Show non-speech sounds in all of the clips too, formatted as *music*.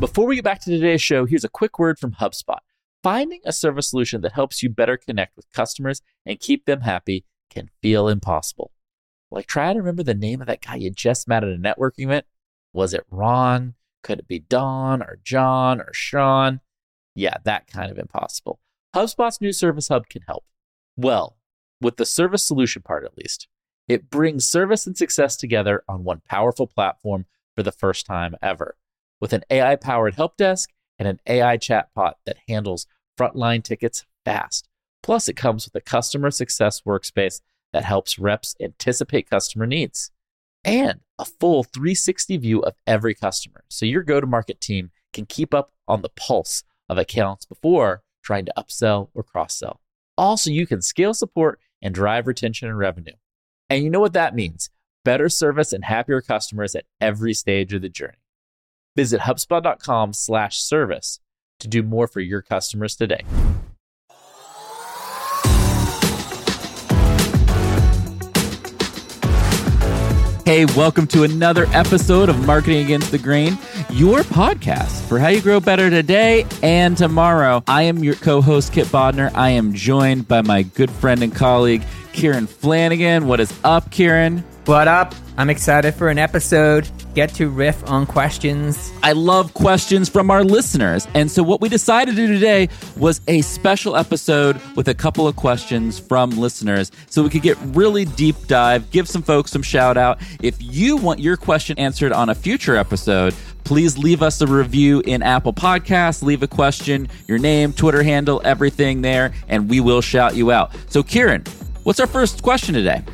Before we get back to today's show, here's a quick word from HubSpot. Finding a service solution that helps you better connect with customers and keep them happy can feel impossible. Like, try to remember the name of that guy you just met at a networking event. Was it Ron? Could it be Don or John or Sean? Yeah, that kind of impossible. HubSpot's new Service Hub can help. Well, with the service solution part at least. It brings service and success together on one powerful platform for the first time ever. With an AI powered help desk and an AI chatbot that handles frontline tickets fast. Plus, it comes with a customer success workspace that helps reps anticipate customer needs and a full 360 view of every customer. So your go to market team can keep up on the pulse of accounts before trying to upsell or cross sell. Also, you can scale support and drive retention and revenue. And you know what that means better service and happier customers at every stage of the journey. Visit HubSpot.com slash service to do more for your customers today. Hey, welcome to another episode of Marketing Against the Grain, your podcast for how you grow better today and tomorrow. I am your co host, Kipp Bodnar. I am joined by my good friend and colleague, Kieran Flanagan. What is up, Kieran? What up? I'm excited for an episode. Get to riff on questions. I love questions from our listeners. And so, what we decided to do today was a special episode with a couple of questions from listeners so we could get really deep dive, give some folks some shout out. If you want your question answered on a future episode, please leave us a review in Apple Podcasts. Leave a question, your name, Twitter handle, everything there, and we will shout you out. So, Kieran, what's our first question today?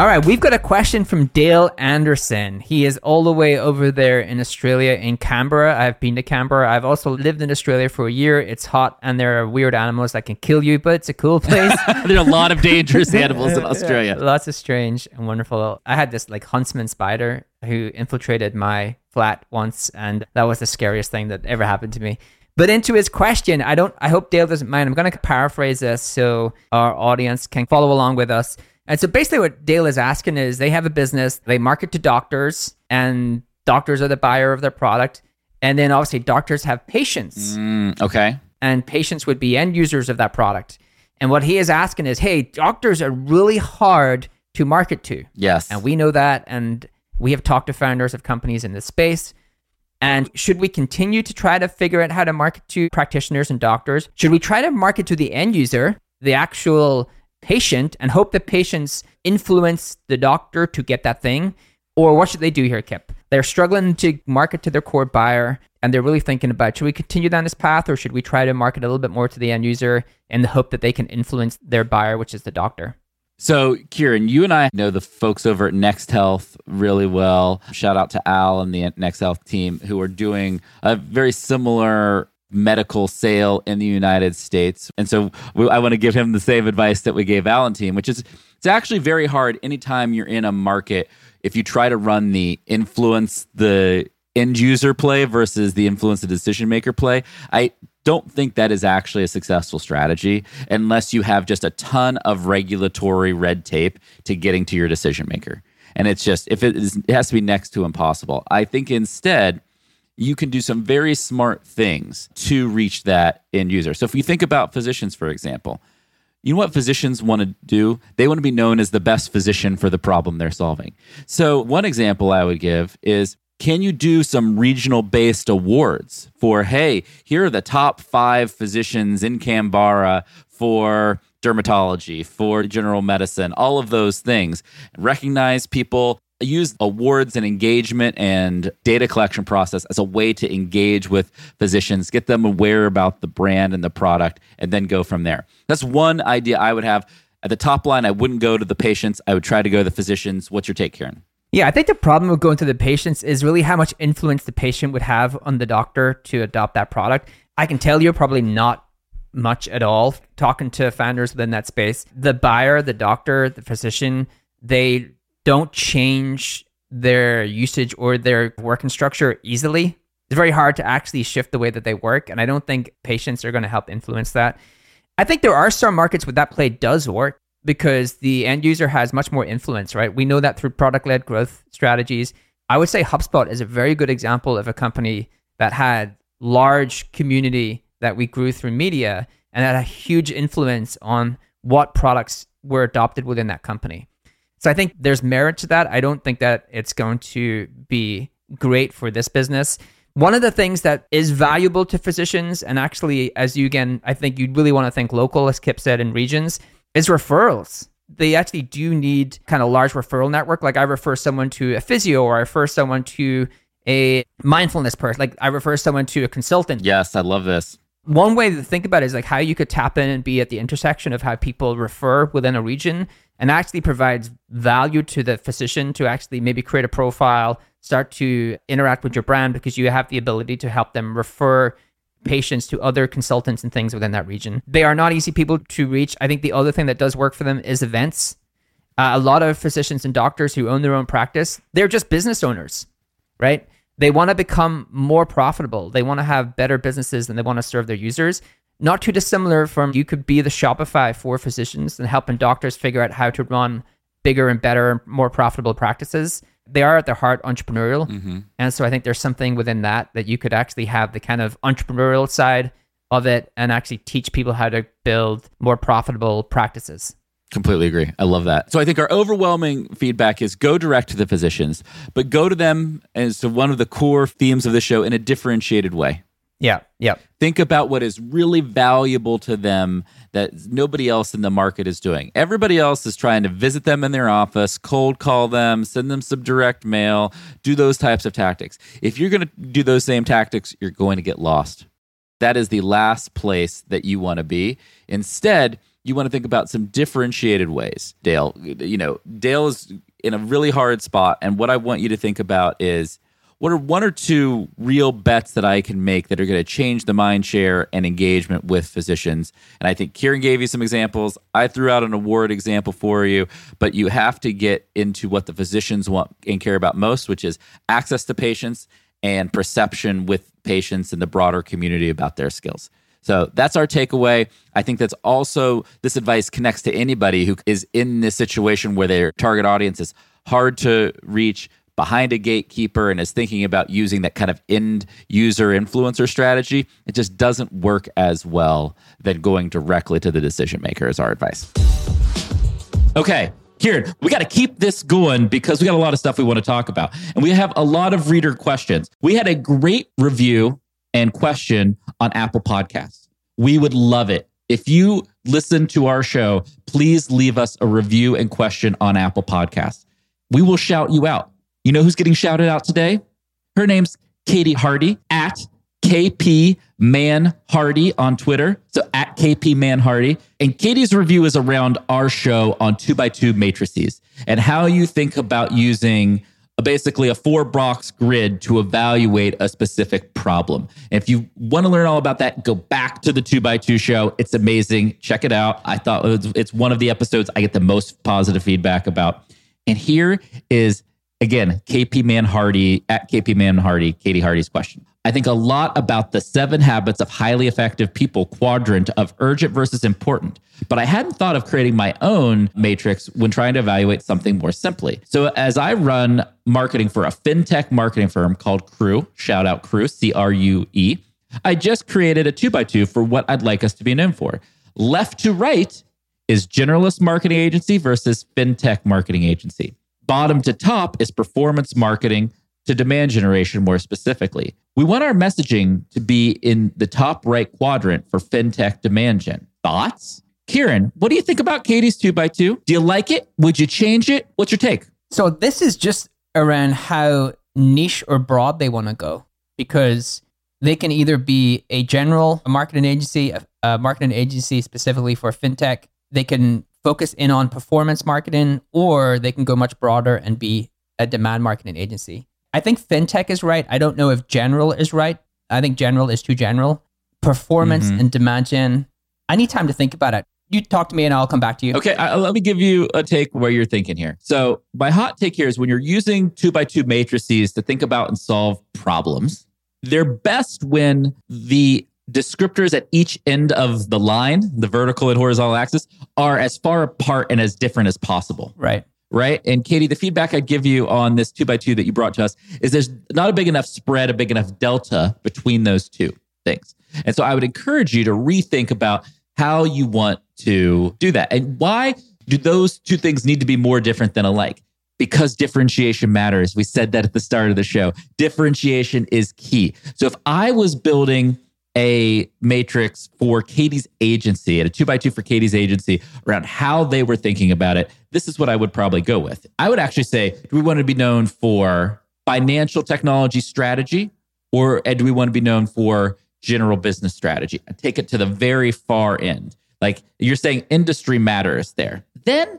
All right, we've got a question from Dale Anderson. He is all the way over there in Australia, in Canberra. I've been to Canberra. I've also lived in Australia for a year. It's hot and there are weird animals that can kill you, but it's a cool place. *laughs* there are a lot of dangerous *laughs* animals in Australia. Yeah, lots of strange and wonderful. I had this like huntsman spider who infiltrated my flat once, and that was the scariest thing that ever happened to me. But into his question, I don't. I hope Dale doesn't mind. I'm going to paraphrase this so our audience can follow along with us. And so basically, what Dale is asking is they have a business, they market to doctors, and doctors are the buyer of their product. And then obviously, doctors have patients. Mm, okay. And patients would be end users of that product. And what he is asking is hey, doctors are really hard to market to. Yes. And we know that. And we have talked to founders of companies in this space. And should we continue to try to figure out how to market to practitioners and doctors? Should we try to market to the end user, the actual patient and hope the patients influence the doctor to get that thing? Or what should they do here, Kipp? They're struggling to market to their core buyer and they're really thinking about should we continue down this path or should we try to market a little bit more to the end user in the hope that they can influence their buyer, which is the doctor? So, Kieran, you and I know the folks over at Next Health really well. Shout out to Al and the Next Health team who are doing a very similar medical sale in the United States. And so we, I want to give him the same advice that we gave Valentine, which is it's actually very hard anytime you're in a market if you try to run the influence the end user play versus the influence the decision maker play. I don't think that is actually a successful strategy unless you have just a ton of regulatory red tape to getting to your decision maker. And it's just if it is it has to be next to impossible. I think instead you can do some very smart things to reach that end user. So if you think about physicians, for example, you know what physicians want to do? They want to be known as the best physician for the problem they're solving. So, one example I would give is can you do some regional based awards for, hey, here are the top five physicians in Canberra for dermatology, for general medicine, all of those things. Recognize people use awards and engagement and data collection process as a way to engage with physicians, get them aware about the brand and the product, and then go from there. That's one idea I would have. At the top line, I wouldn't go to the patients. I would try to go to the physicians. What's your take, Kieran? Yeah, I think the problem with going to the patients is really how much influence the patient would have on the doctor to adopt that product. I can tell you probably not much at all talking to founders within that space. The buyer, the doctor, the physician, they don't change their usage or their working structure easily. It's very hard to actually shift the way that they work. And I don't think patients are going to help influence that. I think there are some markets where that play does work because the end user has much more influence, right? We know that through product led growth strategies. I would say HubSpot is a very good example of a company that had large community that we grew through media and had a huge influence on what products were adopted within that company. So I think there's merit to that. I don't think that it's going to be great for this business. One of the things that is valuable to physicians, and actually, as you again, I think you'd really want to think local, as Kipp said, in regions, is referrals. They actually do need kind of large referral network. Like I refer someone to a physio, or I refer someone to a mindfulness person. Like I refer someone to a consultant. Yes, I love this. One way to think about it is like how you could tap in and be at the intersection of how people refer within a region and actually provides value to the physician to actually maybe create a profile, start to interact with your brand because you have the ability to help them refer patients to other consultants and things within that region. They are not easy people to reach. I think the other thing that does work for them is events. Uh, a lot of physicians and doctors who own their own practice, they're just business owners, right? They want to become more profitable. They want to have better businesses and they want to serve their users. Not too dissimilar from you could be the Shopify for physicians and helping doctors figure out how to run bigger and better, more profitable practices. They are at their heart entrepreneurial. Mm-hmm. And so I think there's something within that that you could actually have the kind of entrepreneurial side of it and actually teach people how to build more profitable practices. Completely agree. I love that. So I think our overwhelming feedback is go direct to the physicians, but go to them as to one of the core themes of the show in a differentiated way. Yeah. Yeah. Think about what is really valuable to them that nobody else in the market is doing. Everybody else is trying to visit them in their office, cold call them, send them some direct mail, do those types of tactics. If you're going to do those same tactics, you're going to get lost. That is the last place that you want to be. Instead, you want to think about some differentiated ways. Dale, you know, Dale is in a really hard spot. And what I want you to think about is what are one or two real bets that I can make that are going to change the mind share and engagement with physicians? And I think Kieran gave you some examples. I threw out an award example for you, but you have to get into what the physicians want and care about most, which is access to patients and perception with patients and the broader community about their skills. So that's our takeaway. I think that's also this advice connects to anybody who is in this situation where their target audience is hard to reach behind a gatekeeper and is thinking about using that kind of end user influencer strategy. It just doesn't work as well than going directly to the decision maker, is our advice. Okay. Kieran, we got to keep this going because we got a lot of stuff we want to talk about. And we have a lot of reader questions. We had a great review and question on Apple Podcasts. We would love it. If you listen to our show, please leave us a review and question on Apple Podcasts. We will shout you out. You know who's getting shouted out today? Her name's Katie Hardy at KP Man Hardy on Twitter. So at KP Man Hardy. And Katie's review is around our show on two by two matrices and how you think about using basically a four box grid to evaluate a specific problem. If you want to learn all about that, go back to the two by two show. It's amazing. Check it out. I thought it's one of the episodes I get the most positive feedback about. And here is again KP Man Hardy at KP Man Hardy, Katie Hardy's question. I think a lot about the seven habits of highly effective people quadrant of urgent versus important. But I hadn't thought of creating my own matrix when trying to evaluate something more simply. So as I run marketing for a fintech marketing firm called Crue, shout out Crue, C R U E, I just created a two by two for what I'd like us to be known for. Left to right is generalist marketing agency versus fintech marketing agency. Bottom to top is performance marketing to demand generation more specifically. We want our messaging to be in the top right quadrant for fintech demand gen. Thoughts? Kieran, what do you think about Katie's 2 by 2 Do you like it? Would you change it? What's your take? So this is just around how niche or broad they want to go because they can either be a general a marketing agency, a marketing agency specifically for fintech. They can focus in on performance marketing or they can go much broader and be a demand marketing agency. I think fintech is right. I don't know if general is right. I think general is too general. Performance mm-hmm. and demand gen. I need time to think about it. You talk to me and I'll come back to you. Okay, I, let me give you a take where you're thinking here. So, my hot take here is when you're using two by two matrices to think about and solve problems, they're best when the descriptors at each end of the line, the vertical and horizontal axis, are as far apart and as different as possible. Right right? And Katie, the feedback I'd give you on this two by two that you brought to us is there's not a big enough spread, a big enough delta between those two things. And so I would encourage you to rethink about how you want to do that. And why do those two things need to be more different than alike? Because differentiation matters. We said that at the start of the show. Differentiation is key. So if I was building a matrix for Katie's agency a two by two for Katie's agency around how they were thinking about it, this is what I would probably go with. I would actually say, do we want to be known for financial technology strategy or do we want to be known for general business strategy? I take it to the very far end. Like you're saying industry matters there. Then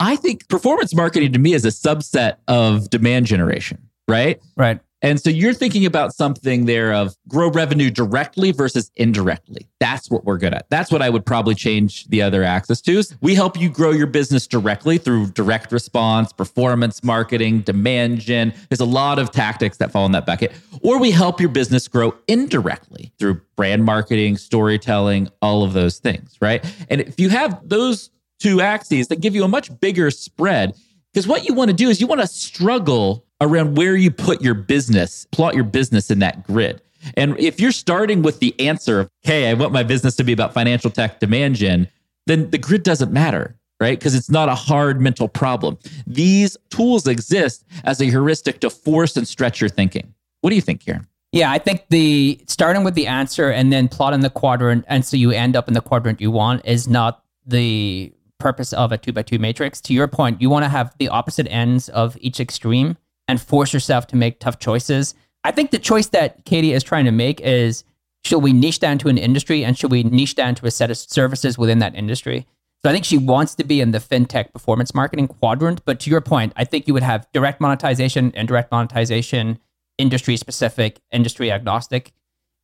I think performance marketing to me is a subset of demand generation, right? Right. And so you're thinking about something there of grow revenue directly versus indirectly. That's what we're good at. That's what I would probably change the other axis to. We help you grow your business directly through direct response, performance marketing, demand gen. There's a lot of tactics that fall in that bucket. Or we help your business grow indirectly through brand marketing, storytelling, all of those things, right? And if you have those two axes that give you a much bigger spread, because what you want to do is you want to struggle around where you put your business, plot your business in that grid. And if you're starting with the answer of, hey, I want my business to be about financial tech demand gen, then the grid doesn't matter, right? Because it's not a hard mental problem. These tools exist as a heuristic to force and stretch your thinking. What do you think, Kieran? Yeah, I think the starting with the answer and then plotting the quadrant, and so you end up in the quadrant you want, is not the purpose of a two by two matrix. To your point, you want to have the opposite ends of each extreme and force yourself to make tough choices. I think the choice that Katie is trying to make is should we niche down to an industry and should we niche down to a set of services within that industry? So I think she wants to be in the fintech performance marketing quadrant. But to your point, I think you would have direct monetization, indirect monetization, industry specific, industry agnostic.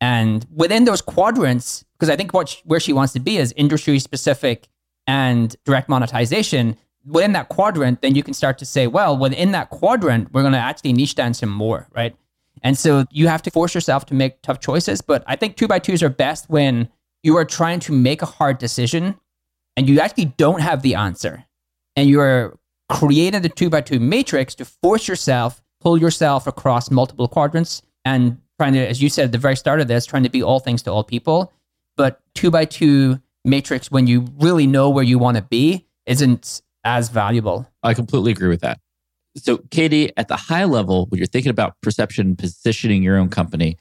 And within those quadrants, because I think what where she wants to be is industry specific and direct monetization, within that quadrant, then you can start to say, well, within that quadrant, we're going to actually niche down some more, right? And so you have to force yourself to make tough choices. But I think two by twos are best when you are trying to make a hard decision and you actually don't have the answer. And you are creating the two by two matrix to force yourself, pull yourself across multiple quadrants and trying to, as you said at the very start of this, trying to be all things to all people. But two by two matrix, when you really know where you want to be, isn't as valuable. I completely agree with that. So, Katie, at the high level, when you're thinking about perception, and positioning your own company,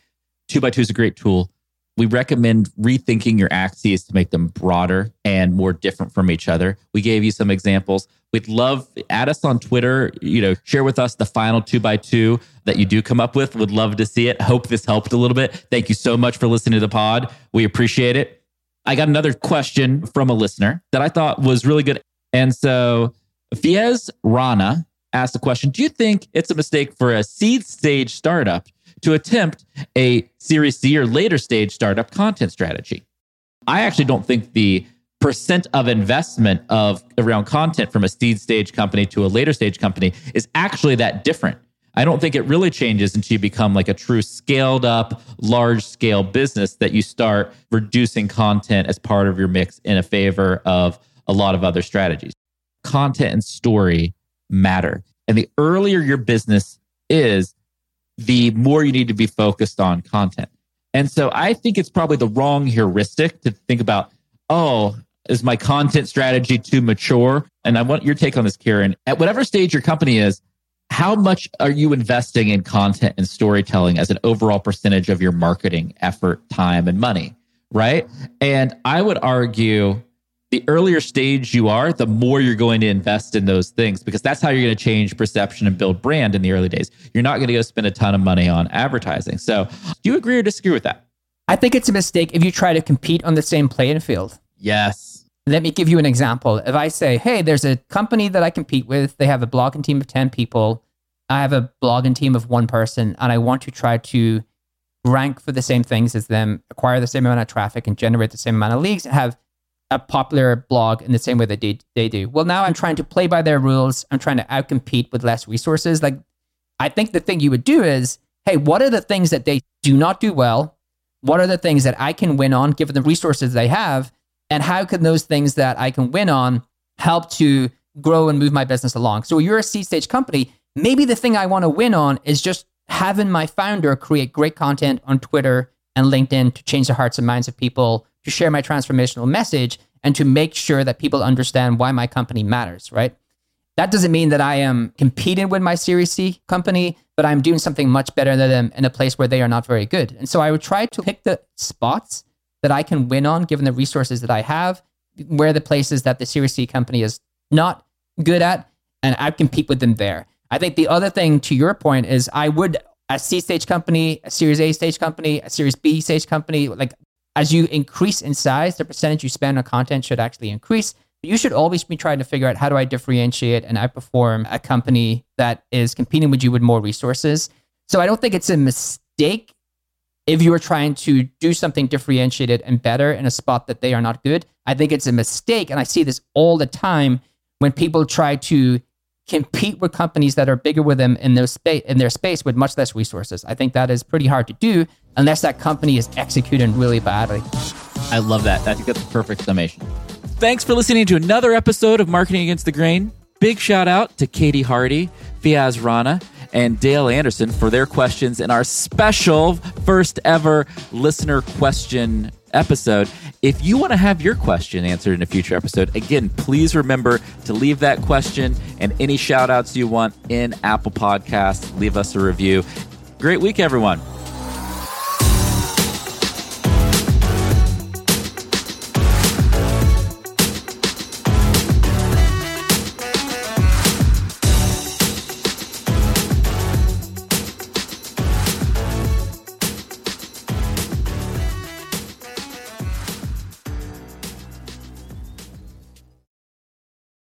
two by two is a great tool. We recommend rethinking your axes to make them broader and more different from each other. We gave you some examples. We'd love add us on Twitter. You know, share with us the final two by two that you do come up with. Would love to see it. Hope this helped a little bit. Thank you so much for listening to the pod. We appreciate it. I got another question from a listener that I thought was really good. And so Fiez Rana asked the question Do you think it's a mistake for a seed stage startup to attempt a Series C or later stage startup content strategy? I actually don't think the percent of investment of around content from a seed stage company to a later stage company is actually that different. I don't think it really changes until you become like a true scaled up, large scale business that you start reducing content as part of your mix in a favor of a lot of other strategies. Content and story matter. And the earlier your business is, the more you need to be focused on content. And so I think it's probably the wrong heuristic to think about, oh, is my content strategy too mature? And I want your take on this, Kieran. At whatever stage your company is, how much are you investing in content and storytelling as an overall percentage of your marketing effort, time, and money? Right. And I would argue the earlier stage you are, the more you're going to invest in those things because that's how you're going to change perception and build brand in the early days. You're not going to go spend a ton of money on advertising. So, do you agree or disagree with that? I think it's a mistake if you try to compete on the same playing field. Yes. Let me give you an example. If I say, hey, there's a company that I compete with, they have a blogging team of 10 people, I have a blogging team of one person, and I want to try to rank for the same things as them, acquire the same amount of traffic, and generate the same amount of leads, and have a popular blog in the same way that they, they do. Well, now I'm trying to play by their rules. I'm trying to outcompete with less resources. Like, I think the thing you would do is, hey, what are the things that they do not do well? What are the things that I can win on given the resources they have? And how can those things that I can win on help to grow and move my business along. So you're a seed stage company. Maybe the thing I want to win on is just having my founder create great content on Twitter and LinkedIn to change the hearts and minds of people, to share my transformational message, and to make sure that people understand why my company matters, right? That doesn't mean that I am competing with my Series C company, but I'm doing something much better than them in a place where they are not very good. And so I would try to pick the spots that I can win on given the resources that I have, where the places that the Series C company is not good at, and I compete with them there. I think the other thing to your point is I would a C stage company, a Series A stage company, a Series B stage company, like as you increase in size, the percentage you spend on content should actually increase. But you should always be trying to figure out how do I differentiate and outperform a company that is competing with you with more resources. So I don't think it's a mistake if you are trying to do something differentiated and better in a spot that they are not good. I think it's a mistake, and I see this all the time when people try to compete with companies that are bigger with them in their space in their space with much less resources. I think that is pretty hard to do unless that company is executing really badly. I love that. I think that's a perfect summation. Thanks for listening to another episode of Marketing Against the Grain. Big shout out to Katie Hardy, Fiaz Rana, and Dale Anderson for their questions in our special first ever listener question episode. If you want to have your question answered in a future episode, again, please remember to leave that question and any shout outs you want in Apple Podcasts. Leave us a review. Great week, everyone.